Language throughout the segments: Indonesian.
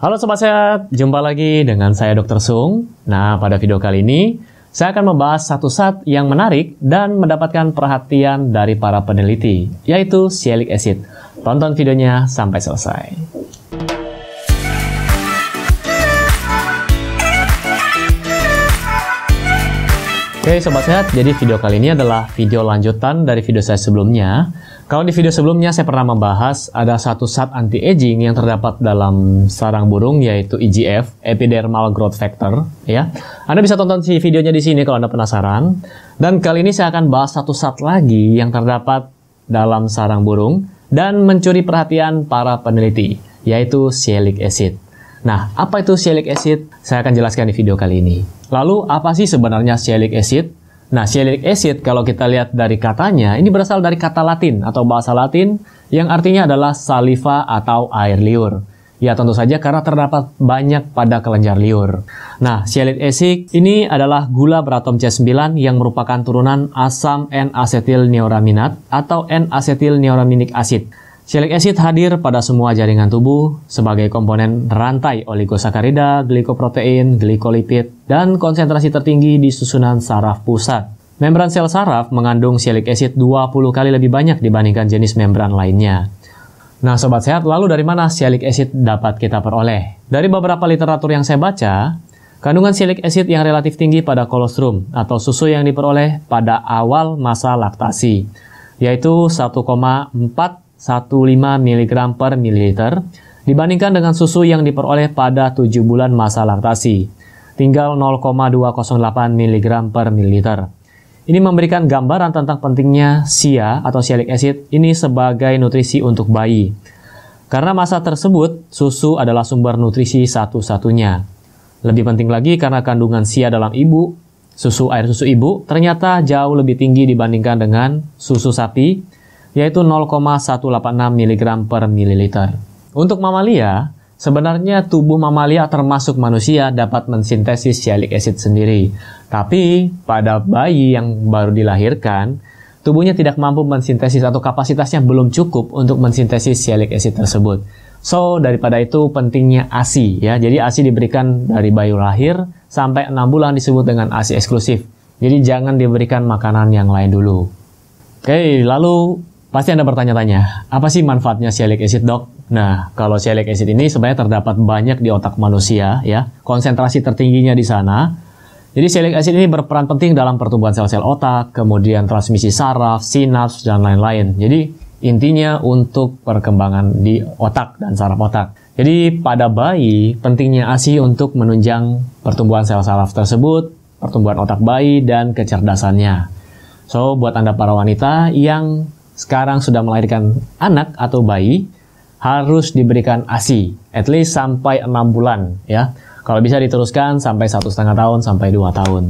Halo Sobat Sehat, jumpa lagi dengan saya Dr. Sung. Nah, pada video kali ini, saya akan membahas satu zat yang menarik dan mendapatkan perhatian dari para peneliti, yaitu sialic acid. Tonton videonya sampai selesai. Oke Sobat Sehat, jadi video kali ini adalah video lanjutan dari video saya sebelumnya kalau di video sebelumnya saya pernah membahas ada satu zat anti-aging yang terdapat dalam sarang burung yaitu EGF, Epidermal Growth Factor, ya. Anda bisa tonton si videonya di sini kalau Anda penasaran. Dan kali ini saya akan bahas satu zat lagi yang terdapat dalam sarang burung dan mencuri perhatian para peneliti, yaitu sialic acid. Nah, apa itu sialic acid? Saya akan jelaskan di video kali ini. Lalu, apa sih sebenarnya sialic acid? Nah, sialic acid kalau kita lihat dari katanya, ini berasal dari kata Latin atau bahasa Latin yang artinya adalah saliva atau air liur. Ya tentu saja karena terdapat banyak pada kelenjar liur. Nah, sialic acid ini adalah gula beratom C9 yang merupakan turunan asam N-asetil neuraminat atau N-asetil neuraminik acid. Sialic acid hadir pada semua jaringan tubuh sebagai komponen rantai oligosakarida, glikoprotein, glikolipid, dan konsentrasi tertinggi di susunan saraf pusat. Membran sel saraf mengandung sialic acid 20 kali lebih banyak dibandingkan jenis membran lainnya. Nah, sobat sehat, lalu dari mana sialic acid dapat kita peroleh? Dari beberapa literatur yang saya baca, kandungan sialic acid yang relatif tinggi pada kolostrum atau susu yang diperoleh pada awal masa laktasi, yaitu 1,4 15 mg per mililiter dibandingkan dengan susu yang diperoleh pada 7 bulan masa laktasi, tinggal 0,208 mg per mililiter. Ini memberikan gambaran tentang pentingnya SIA atau sialic acid ini sebagai nutrisi untuk bayi. Karena masa tersebut, susu adalah sumber nutrisi satu-satunya. Lebih penting lagi karena kandungan SIA dalam ibu, susu air susu ibu ternyata jauh lebih tinggi dibandingkan dengan susu sapi yaitu 0,186 mg per mililiter. Untuk mamalia, sebenarnya tubuh mamalia termasuk manusia dapat mensintesis sialic acid sendiri. Tapi pada bayi yang baru dilahirkan, tubuhnya tidak mampu mensintesis atau kapasitasnya belum cukup untuk mensintesis sialic acid tersebut. So, daripada itu pentingnya ASI ya. Jadi ASI diberikan dari bayi lahir sampai 6 bulan disebut dengan ASI eksklusif. Jadi jangan diberikan makanan yang lain dulu. Oke, lalu Pasti Anda bertanya-tanya, apa sih manfaatnya sialic acid dok? Nah, kalau sialic acid ini sebenarnya terdapat banyak di otak manusia ya, konsentrasi tertingginya di sana. Jadi sialic acid ini berperan penting dalam pertumbuhan sel-sel otak, kemudian transmisi saraf, sinaps, dan lain-lain. Jadi intinya untuk perkembangan di otak dan saraf otak. Jadi pada bayi, pentingnya ASI untuk menunjang pertumbuhan sel saraf tersebut, pertumbuhan otak bayi, dan kecerdasannya. So, buat Anda para wanita yang sekarang sudah melahirkan anak atau bayi, harus diberikan ASI, at least sampai 6 bulan ya. Kalau bisa diteruskan sampai satu setengah tahun sampai 2 tahun.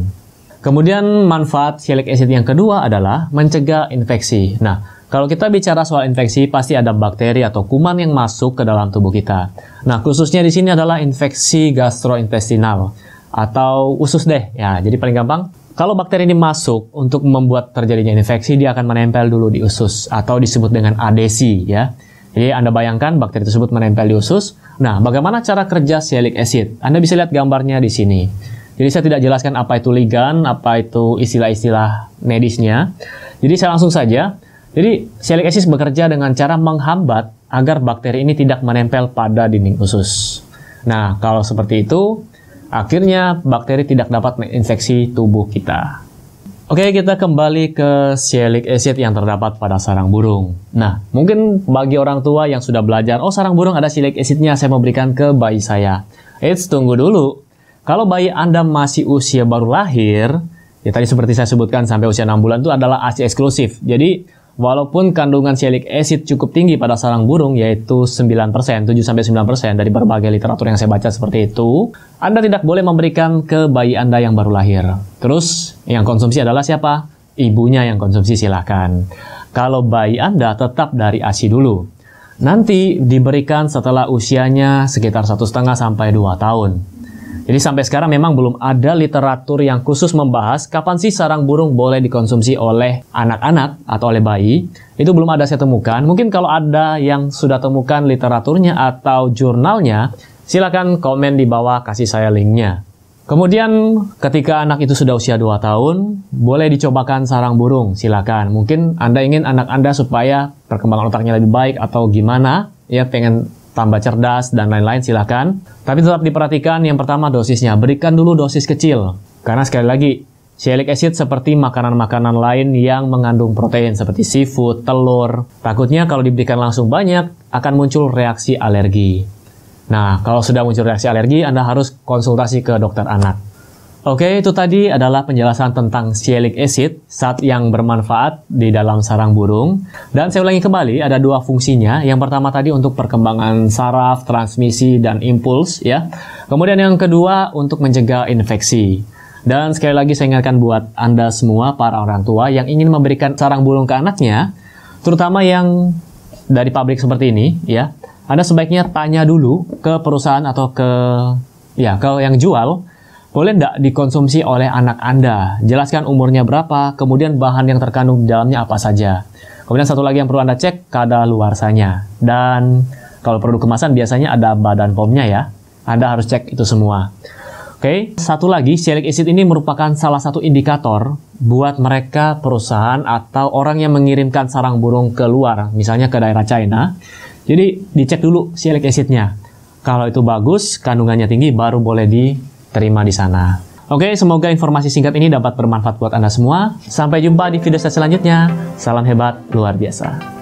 Kemudian manfaat sialic acid yang kedua adalah mencegah infeksi. Nah, kalau kita bicara soal infeksi, pasti ada bakteri atau kuman yang masuk ke dalam tubuh kita. Nah, khususnya di sini adalah infeksi gastrointestinal atau usus deh. Ya, jadi paling gampang kalau bakteri ini masuk untuk membuat terjadinya infeksi, dia akan menempel dulu di usus atau disebut dengan adesi ya. Jadi Anda bayangkan bakteri tersebut menempel di usus. Nah, bagaimana cara kerja sialic acid? Anda bisa lihat gambarnya di sini. Jadi saya tidak jelaskan apa itu ligan, apa itu istilah-istilah medisnya. Jadi saya langsung saja. Jadi sialic acid bekerja dengan cara menghambat agar bakteri ini tidak menempel pada dinding usus. Nah, kalau seperti itu, Akhirnya bakteri tidak dapat menginfeksi tubuh kita. Oke, kita kembali ke sialic acid yang terdapat pada sarang burung. Nah, mungkin bagi orang tua yang sudah belajar, oh sarang burung ada sialic acidnya, saya mau berikan ke bayi saya. Eits, tunggu dulu. Kalau bayi Anda masih usia baru lahir, ya tadi seperti saya sebutkan sampai usia 6 bulan itu adalah ASI eksklusif. Jadi, Walaupun kandungan sialic acid cukup tinggi pada sarang burung yaitu 9%, 7-9% dari berbagai literatur yang saya baca seperti itu, Anda tidak boleh memberikan ke bayi Anda yang baru lahir. Terus, yang konsumsi adalah siapa? Ibunya yang konsumsi silahkan. Kalau bayi Anda tetap dari ASI dulu. Nanti diberikan setelah usianya sekitar 1,5 sampai 2 tahun. Jadi sampai sekarang memang belum ada literatur yang khusus membahas kapan sih sarang burung boleh dikonsumsi oleh anak-anak atau oleh bayi. Itu belum ada saya temukan. Mungkin kalau ada yang sudah temukan literaturnya atau jurnalnya, silakan komen di bawah kasih saya linknya. Kemudian ketika anak itu sudah usia 2 tahun, boleh dicobakan sarang burung, silakan. Mungkin Anda ingin anak Anda supaya perkembangan otaknya lebih baik atau gimana, ya pengen tambah cerdas dan lain-lain silakan. Tapi tetap diperhatikan yang pertama dosisnya, berikan dulu dosis kecil. Karena sekali lagi, Sialic acid seperti makanan-makanan lain yang mengandung protein seperti seafood, telur. Takutnya kalau diberikan langsung banyak akan muncul reaksi alergi. Nah, kalau sudah muncul reaksi alergi, Anda harus konsultasi ke dokter anak. Oke, itu tadi adalah penjelasan tentang sialic acid, zat yang bermanfaat di dalam sarang burung. Dan saya ulangi kembali, ada dua fungsinya. Yang pertama tadi untuk perkembangan saraf, transmisi, dan impuls, ya. Kemudian yang kedua untuk mencegah infeksi. Dan sekali lagi saya ingatkan buat Anda semua para orang tua yang ingin memberikan sarang burung ke anaknya, terutama yang dari pabrik seperti ini, ya. Anda sebaiknya tanya dulu ke perusahaan atau ke ya ke yang jual, boleh tidak dikonsumsi oleh anak Anda? Jelaskan umurnya berapa, kemudian bahan yang terkandung di dalamnya apa saja. Kemudian satu lagi yang perlu Anda cek, kadar luarsanya. Dan kalau produk kemasan biasanya ada badan POM-nya ya. Anda harus cek itu semua. Oke, okay. satu lagi, sialic acid ini merupakan salah satu indikator buat mereka perusahaan atau orang yang mengirimkan sarang burung ke luar, misalnya ke daerah China. Jadi dicek dulu sialic acidnya. Kalau itu bagus, kandungannya tinggi, baru boleh diterima di sana. Oke, semoga informasi singkat ini dapat bermanfaat buat Anda semua. Sampai jumpa di video saya selanjutnya. Salam hebat, luar biasa.